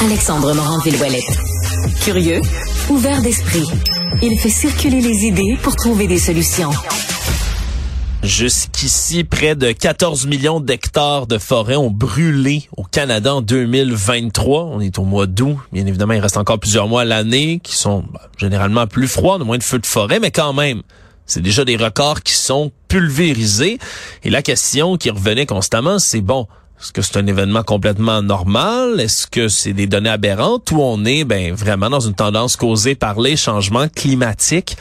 Alexandre Morand-Villouellette. Curieux, ouvert d'esprit, il fait circuler les idées pour trouver des solutions. Jusqu'ici, près de 14 millions d'hectares de forêt ont brûlé au Canada en 2023. On est au mois d'août. Bien évidemment, il reste encore plusieurs mois à l'année qui sont bah, généralement plus froids, moins de feux de forêt, mais quand même, c'est déjà des records qui sont pulvérisés. Et la question qui revenait constamment, c'est bon, est-ce que c'est un événement complètement normal? Est-ce que c'est des données aberrantes? Ou on est ben, vraiment dans une tendance causée par les changements climatiques?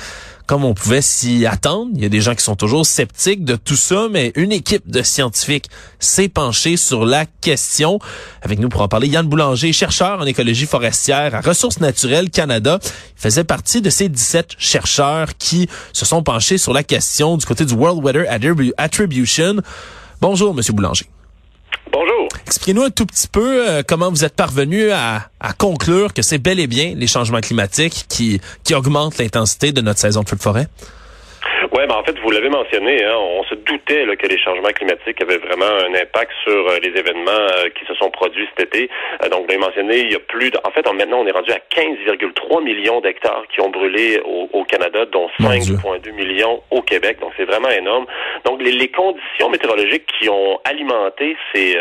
comme on pouvait s'y attendre? Il y a des gens qui sont toujours sceptiques de tout ça, mais une équipe de scientifiques s'est penchée sur la question. Avec nous pour en parler, Yann Boulanger, chercheur en écologie forestière à Ressources naturelles Canada. Il faisait partie de ces 17 chercheurs qui se sont penchés sur la question du côté du World Weather Attribution. Bonjour, Monsieur Boulanger. Bonjour. Expliquez-nous un tout petit peu euh, comment vous êtes parvenu à, à conclure que c'est bel et bien les changements climatiques qui, qui augmentent l'intensité de notre saison de feu de forêt? Ben en fait, vous l'avez mentionné, hein, on se doutait là, que les changements climatiques avaient vraiment un impact sur euh, les événements euh, qui se sont produits cet été. Euh, donc, vous l'avez mentionné, il y a plus de... En fait, maintenant, on est rendu à 15,3 millions d'hectares qui ont brûlé au, au Canada, dont 5,2 millions au Québec. Donc, c'est vraiment énorme. Donc, les, les, conditions météorologiques qui ont alimenté ces,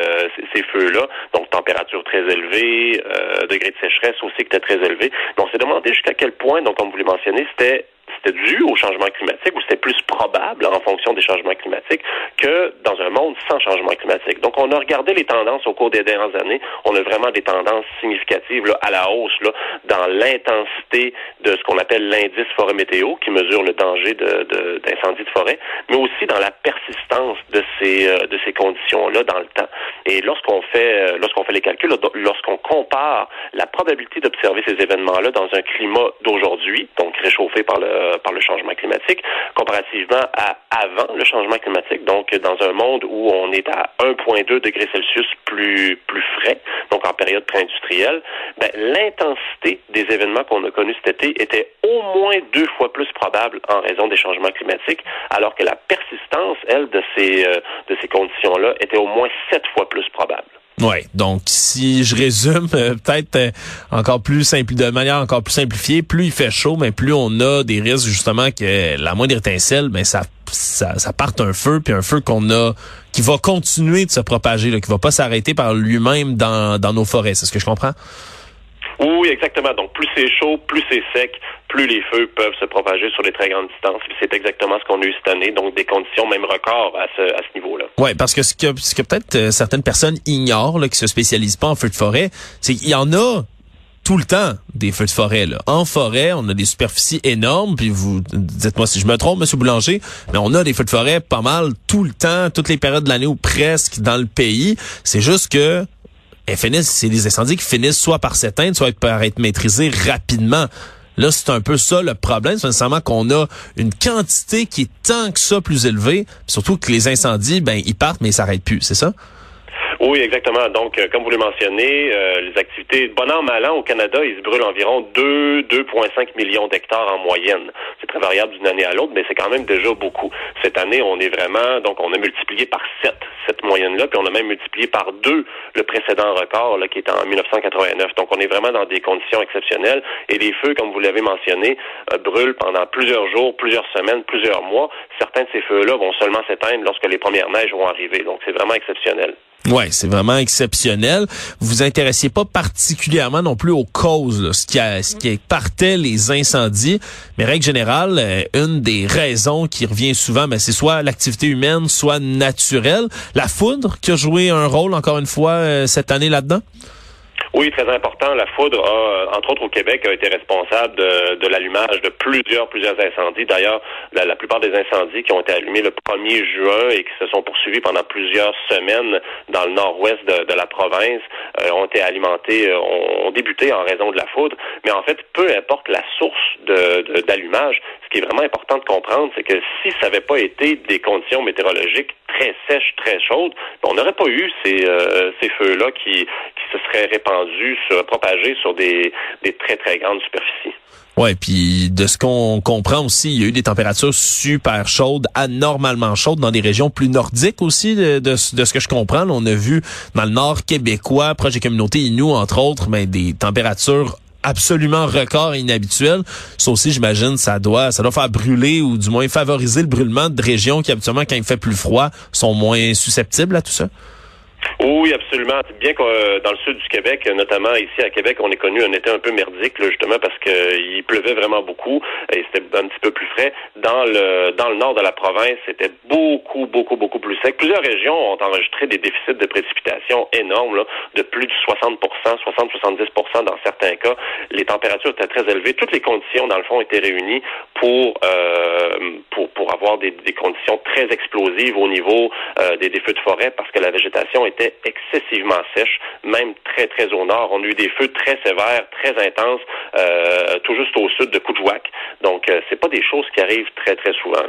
ces, feux-là, donc température très élevée, degré de sécheresse aussi qui était très élevé. Donc, on s'est demandé jusqu'à quel point, donc comme vous l'avez mentionné, c'était c'était dû au changement climatique ou c'était plus probable en fonction des changements climatiques que dans un monde sans changement climatique. Donc, on a regardé les tendances au cours des dernières années. On a vraiment des tendances significatives à la hausse là, dans l'intensité de ce qu'on appelle l'indice forêt météo, qui mesure le danger de, d'incendie de, forêt, mais aussi dans la persistance de ces, euh, de ces conditions-là dans le temps. Et lorsqu'on fait, euh, lorsqu'on fait les calculs, lorsqu'on compare la probabilité d'observer ces événements-là dans un climat d'aujourd'hui, donc réchauffé par le euh, par le changement climatique, comparativement à avant le changement climatique, donc dans un monde où on est à 1,2 degrés Celsius plus, plus frais, donc en période pré-industrielle, ben, l'intensité des événements qu'on a connus cet été était au moins deux fois plus probable en raison des changements climatiques, alors que la persistance, elle, de ces, euh, de ces conditions-là était au moins sept fois plus probable. Ouais, donc si je résume, euh, peut-être euh, encore plus simple, de manière encore plus simplifiée, plus il fait chaud, mais plus on a des risques justement que la moindre étincelle, ben ça ça, ça parte un feu, puis un feu qu'on a qui va continuer de se propager, là, qui va pas s'arrêter par lui-même dans, dans nos forêts. C'est ce que je comprends? Oui, exactement. Donc, plus c'est chaud, plus c'est sec, plus les feux peuvent se propager sur les très grandes distances. C'est exactement ce qu'on a eu cette année. Donc, des conditions même records à ce, à ce niveau-là. Oui, parce que ce que, ce que peut-être euh, certaines personnes ignorent, là, qui se spécialisent pas en feux de forêt, c'est qu'il y en a tout le temps des feux de forêt. Là. En forêt, on a des superficies énormes, puis vous dites-moi si je me trompe, Monsieur Boulanger, mais on a des feux de forêt pas mal tout le temps, toutes les périodes de l'année ou presque dans le pays. C'est juste que elles finissent, c'est des incendies qui finissent soit par s'éteindre, soit par être maîtrisés rapidement. Là, c'est un peu ça le problème. C'est nécessairement qu'on a une quantité qui est tant que ça plus élevée, surtout que les incendies, ben, ils partent, mais ils s'arrêtent plus, c'est ça? Oui, exactement. Donc, euh, comme vous le mentionnez, euh, les activités, bon an, mal an, au Canada, ils se brûlent environ 2, 2,5 millions d'hectares en moyenne. C'est très variable d'une année à l'autre, mais c'est quand même déjà beaucoup. Cette année, on est vraiment, donc on a multiplié par 7 cette moyenne-là, puis on a même multiplié par 2 le précédent record, là, qui est en 1989. Donc, on est vraiment dans des conditions exceptionnelles. Et les feux, comme vous l'avez mentionné, euh, brûlent pendant plusieurs jours, plusieurs semaines, plusieurs mois. Certains de ces feux-là vont seulement s'éteindre lorsque les premières neiges vont arriver. Donc, c'est vraiment exceptionnel. Ouais, c'est vraiment exceptionnel. Vous vous intéressiez pas particulièrement non plus aux causes, ce qui a, ce qui partait les incendies, mais règle générale, euh, une des raisons qui revient souvent, ben, c'est soit l'activité humaine, soit naturelle. La foudre qui a joué un rôle encore une fois euh, cette année là-dedans? Oui, très important. La foudre, a, entre autres au Québec, a été responsable de, l'allumage de plusieurs, plusieurs incendies. D'ailleurs, la, plupart des incendies qui ont été allumés le 1er juin et qui se sont poursuivis pendant plusieurs semaines dans le nord-ouest de, la province euh, ont été alimentés, euh, ont, débuté en raison de la foudre. Mais en fait, peu importe la source de, d'allumage, ce qui est vraiment important de comprendre, c'est que si ça n'avait pas été des conditions météorologiques très sèches, très chaudes, ben, on n'aurait pas eu ces, ces feux-là qui, qui se seraient répandus, se propager sur des, des très, très grandes superficies. Ouais, puis de ce qu'on comprend aussi, il y a eu des températures super chaudes, anormalement chaudes dans des régions plus nordiques aussi, de, de, ce que je comprends. on a vu dans le nord québécois, proche des communautés Inuit, entre autres, mais des températures absolument record et inhabituel. Ça aussi, j'imagine, ça doit, ça doit faire brûler ou du moins favoriser le brûlement de régions qui habituellement, quand il fait plus froid, sont moins susceptibles à tout ça. Oui, absolument. Bien que euh, dans le sud du Québec, notamment ici à Québec, on est connu un été un peu merdique, là, justement parce qu'il pleuvait vraiment beaucoup et c'était un petit peu plus frais. Dans le dans le nord de la province, c'était beaucoup, beaucoup, beaucoup plus sec. Plusieurs régions ont enregistré des déficits de précipitation énormes, là, de plus de 60 60-70% dans certains cas. Les températures étaient très élevées. Toutes les conditions, dans le fond, étaient réunies pour euh, pour, pour avoir des, des conditions très explosives au niveau euh, des, des feux de forêt parce que la végétation excessivement sèche, même très, très au nord. On a eu des feux très sévères, très intenses, euh, tout juste au sud de Coudjouac. Donc, euh, c'est pas des choses qui arrivent très, très souvent.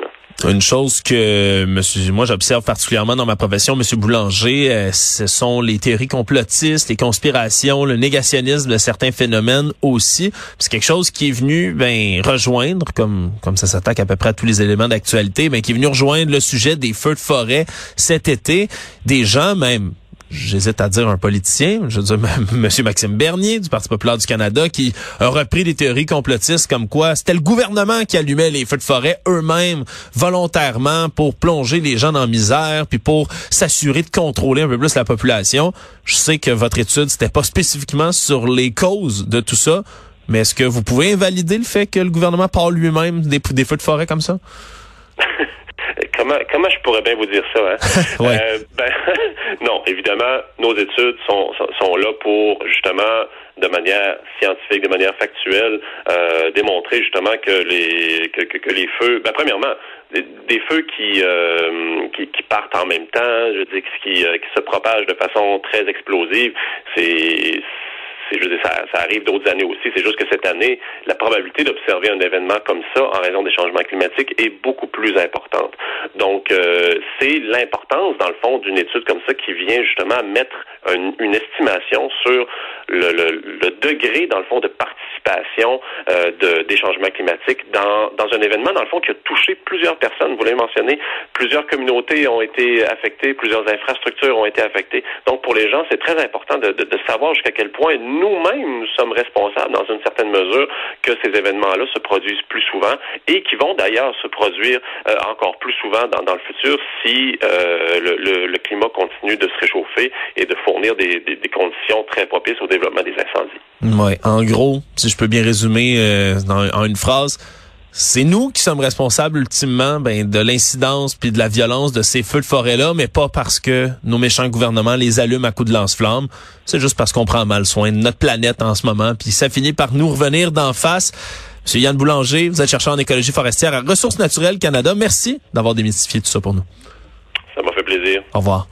Une chose que monsieur, moi j'observe particulièrement dans ma profession, Monsieur Boulanger, euh, ce sont les théories complotistes, les conspirations, le négationnisme de certains phénomènes aussi. C'est quelque chose qui est venu ben rejoindre, comme comme ça s'attaque à peu près à tous les éléments d'actualité, mais qui est venu rejoindre le sujet des feux de forêt cet été. Des gens même j'hésite à dire un politicien, je veux dire M. Maxime Bernier du Parti populaire du Canada, qui a repris des théories complotistes comme quoi c'était le gouvernement qui allumait les feux de forêt eux-mêmes volontairement pour plonger les gens dans la misère, puis pour s'assurer de contrôler un peu plus la population. Je sais que votre étude, c'était pas spécifiquement sur les causes de tout ça, mais est-ce que vous pouvez invalider le fait que le gouvernement parle lui-même des, des feux de forêt comme ça? comment, comment je pourrais bien vous dire ça? Hein? euh, ben, non, évidemment, nos études sont, sont, là pour justement de manière scientifique, de manière factuelle, euh, démontrer justement que les que, que, les feux, ben, premièrement, des, feux qui, euh, qui, qui partent en même temps, je dire, qui, euh, qui se propagent de façon très explosive, c'est veux dire, ça, arrive d'autres années aussi. C'est juste que cette année, la probabilité d'observer un événement comme ça en raison des changements climatiques est beaucoup plus importante. Donc, euh, c'est l'importance, dans le fond, d'une étude comme ça qui vient justement mettre une, estimation sur le, degré, dans le fond, de participation euh, de, des changements climatiques dans, un événement, dans le fond, qui a touché plusieurs personnes. Vous l'avez mentionné, plusieurs communautés ont été affectées, plusieurs infrastructures ont été affectées. Donc, pour les gens, c'est très important de, de, savoir jusqu'à quel point nous-mêmes, nous sommes responsables dans une certaine mesure que ces événements-là se produisent plus souvent et qui vont d'ailleurs se produire euh, encore plus souvent dans, le futur si euh, le, climat continue de se réchauffer et de fournir des, conditions très propices au développement des incendies. Oui, en gros, si je peux bien résumer euh, en une phrase, c'est nous qui sommes responsables ultimement ben, de l'incidence puis de la violence de ces feux de forêt-là, mais pas parce que nos méchants gouvernements les allument à coups de lance-flammes. C'est juste parce qu'on prend mal soin de notre planète en ce moment, puis ça finit par nous revenir d'en face. Monsieur Yann Boulanger, vous êtes chercheur en écologie forestière à Ressources naturelles Canada. Merci d'avoir démystifié tout ça pour nous. Ça m'a fait plaisir. Au revoir.